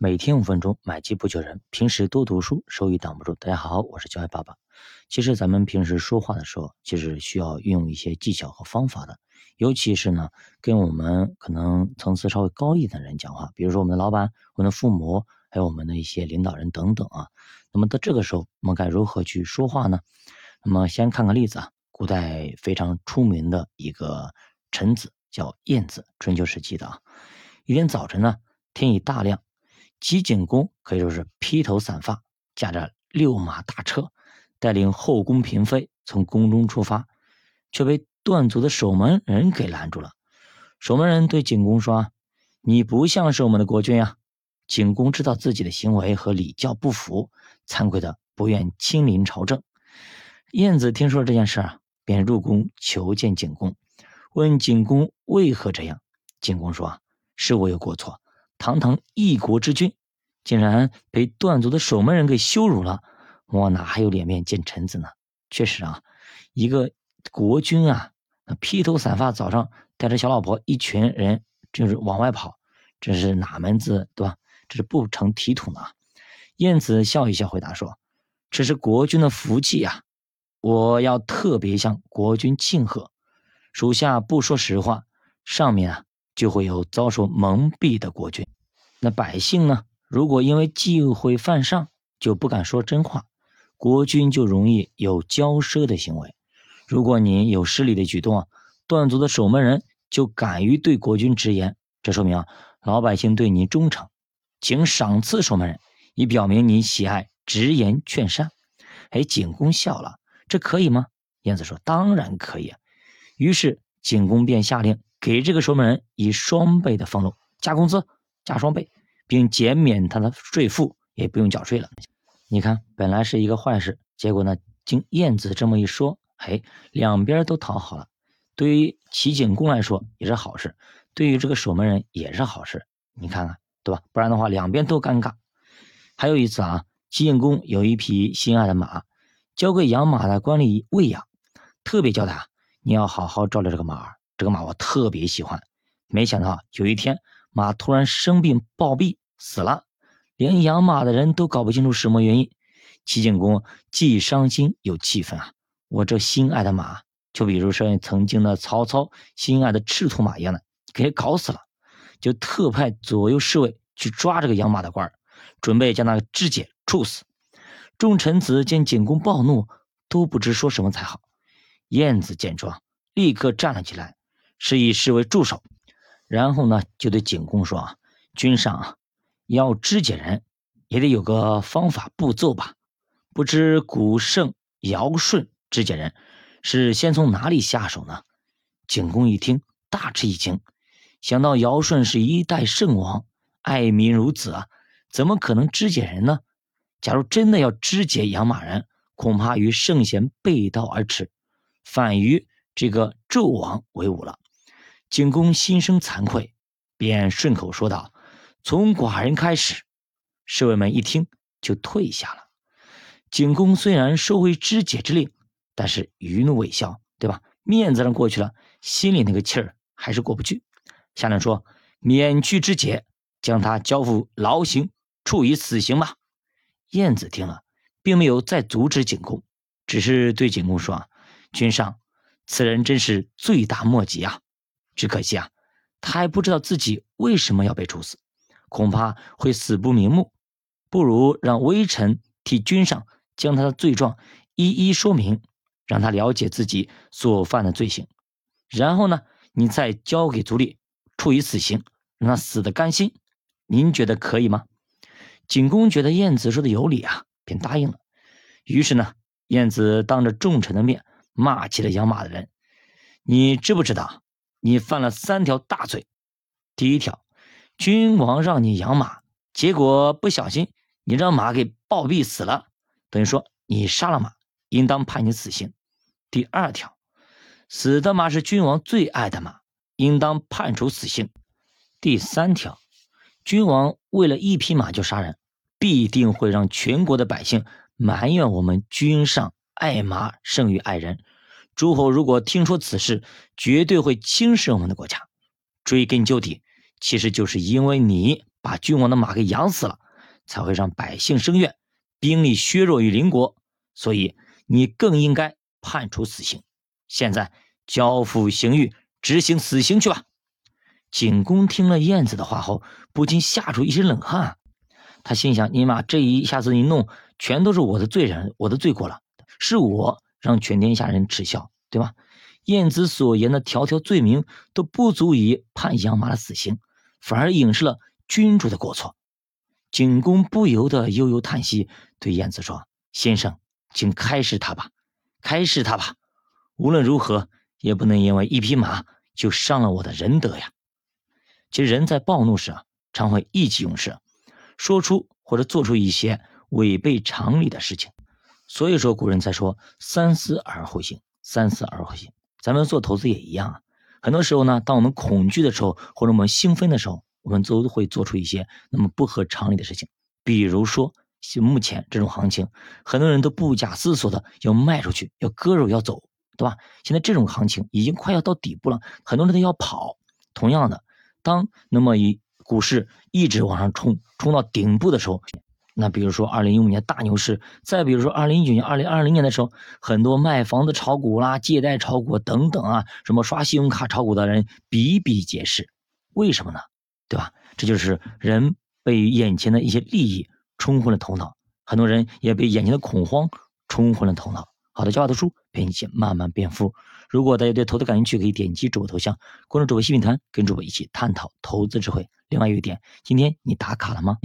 每天五分钟，买基不求人。平时多读书，收益挡不住。大家好，我是教育爸爸。其实咱们平时说话的时候，其实需要运用一些技巧和方法的。尤其是呢，跟我们可能层次稍微高一点的人讲话，比如说我们的老板、我们的父母，还有我们的一些领导人等等啊。那么到这个时候，我们该如何去说话呢？那么先看个例子啊，古代非常出名的一个臣子叫晏子，春秋时期的啊。一天早晨呢，天已大亮。齐景公可以说是披头散发，驾着六马大车，带领后宫嫔妃从宫中出发，却被断足的守门人给拦住了。守门人对景公说：“你不像是我们的国君呀！”景公知道自己的行为和礼教不符，惭愧的不愿亲临朝政。晏子听说了这件事啊，便入宫求见景公，问景公为何这样。景公说：“是我有过错。”堂堂一国之君，竟然被段族的守门人给羞辱了，我哪还有脸面见臣子呢？确实啊，一个国君啊，披头散发，早上带着小老婆一群人就是往外跑，这是哪门子对吧？这是不成体统的。晏子笑一笑，回答说：“这是国君的福气呀，我要特别向国君庆贺。属下不说实话，上面啊。”就会有遭受蒙蔽的国君，那百姓呢？如果因为忌讳犯上，就不敢说真话，国君就容易有骄奢的行为。如果你有失礼的举动啊，断足的守门人就敢于对国君直言，这说明啊，老百姓对你忠诚，请赏赐守门人，以表明你喜爱直言劝善。哎，景公笑了，这可以吗？晏子说：“当然可以。”于是景公便下令。给这个守门人以双倍的俸禄，加工资，加双倍，并减免他的税赋，也不用缴税了。你看，本来是一个坏事，结果呢，经晏子这么一说，嘿，两边都讨好了。对于齐景公来说也是好事，对于这个守门人也是好事。你看看，对吧？不然的话，两边都尴尬。还有一次啊，齐景公有一匹心爱的马，交给养马的官吏喂养，特别交代啊，你要好好照料这个马儿。这个马我特别喜欢，没想到有一天马突然生病暴毙死了，连养马的人都搞不清楚什么原因。齐景公既伤心又气愤啊！我这心爱的马，就比如说曾经的曹操心爱的赤兔马一样的，给搞死了，就特派左右侍卫去抓这个养马的官准备将他肢解处死。众臣子见景公暴怒，都不知说什么才好。晏子见状，立刻站了起来。示意侍卫住手，然后呢，就对景公说：“啊，君上啊，要肢解人，也得有个方法步骤吧？不知古圣尧舜肢解人，是先从哪里下手呢？”景公一听，大吃一惊，想到尧舜是一代圣王，爱民如子啊，怎么可能肢解人呢？假如真的要肢解养马人，恐怕与圣贤背道而驰，反与这个纣王为伍了。景公心生惭愧，便顺口说道：“从寡人开始。”侍卫们一听，就退下了。景公虽然收回肢解之令，但是余怒未消，对吧？面子上过去了，心里那个气儿还是过不去。下令说：“免去肢解，将他交付劳刑，处以死刑吧。”晏子听了，并没有再阻止景公，只是对景公说：“，君上，此人真是罪大莫及啊！”只可惜啊，他还不知道自己为什么要被处死，恐怕会死不瞑目。不如让微臣替君上将他的罪状一一说明，让他了解自己所犯的罪行。然后呢，你再交给族里处以死刑，让他死的甘心。您觉得可以吗？景公觉得晏子说的有理啊，便答应了。于是呢，晏子当着众臣的面骂起了养马的人：“你知不知道？”你犯了三条大罪，第一条，君王让你养马，结果不小心你让马给暴毙死了，等于说你杀了马，应当判你死刑。第二条，死的马是君王最爱的马，应当判处死刑。第三条，君王为了一匹马就杀人，必定会让全国的百姓埋怨我们君上爱马胜于爱人。诸侯如果听说此事，绝对会轻视我们的国家。追根究底，其实就是因为你把君王的马给养死了，才会让百姓生怨，兵力削弱于邻国。所以你更应该判处死刑。现在交付刑狱，执行死刑去吧。景公听了晏子的话后，不禁吓出一身冷汗。他心想：你妈这一下子一弄，全都是我的罪人，我的罪过了，是我让全天下人耻笑，对吧？晏子所言的条条罪名都不足以判杨麻的死刑，反而影射了君主的过错。景公不由得悠悠叹息，对晏子说：“先生，请开释他吧，开释他吧。无论如何，也不能因为一匹马就伤了我的仁德呀。”其实人在暴怒时啊，常会意气用事，说出或者做出一些违背常理的事情。所以说，古人才说“三思而后行”，三思而后行。咱们做投资也一样啊，很多时候呢，当我们恐惧的时候，或者我们兴奋的时候，我们都会做出一些那么不合常理的事情。比如说，目前这种行情，很多人都不假思索的要卖出去，要割肉要走，对吧？现在这种行情已经快要到底部了，很多人都要跑。同样的，当那么一股市一直往上冲，冲到顶部的时候。那比如说二零一五年大牛市，再比如说二零一九年、二零二零年的时候，很多卖房子炒股啦、借贷炒股等等啊，什么刷信用卡炒股的人比比皆是。为什么呢？对吧？这就是人被眼前的一些利益冲昏了头脑，很多人也被眼前的恐慌冲昏了头脑。好的，教我读书陪你一起慢慢变富。如果大家对投资感兴趣，可以点击主播头像，关注主播细品谈，跟主播一起探讨投资智慧。另外有一点，今天你打卡了吗？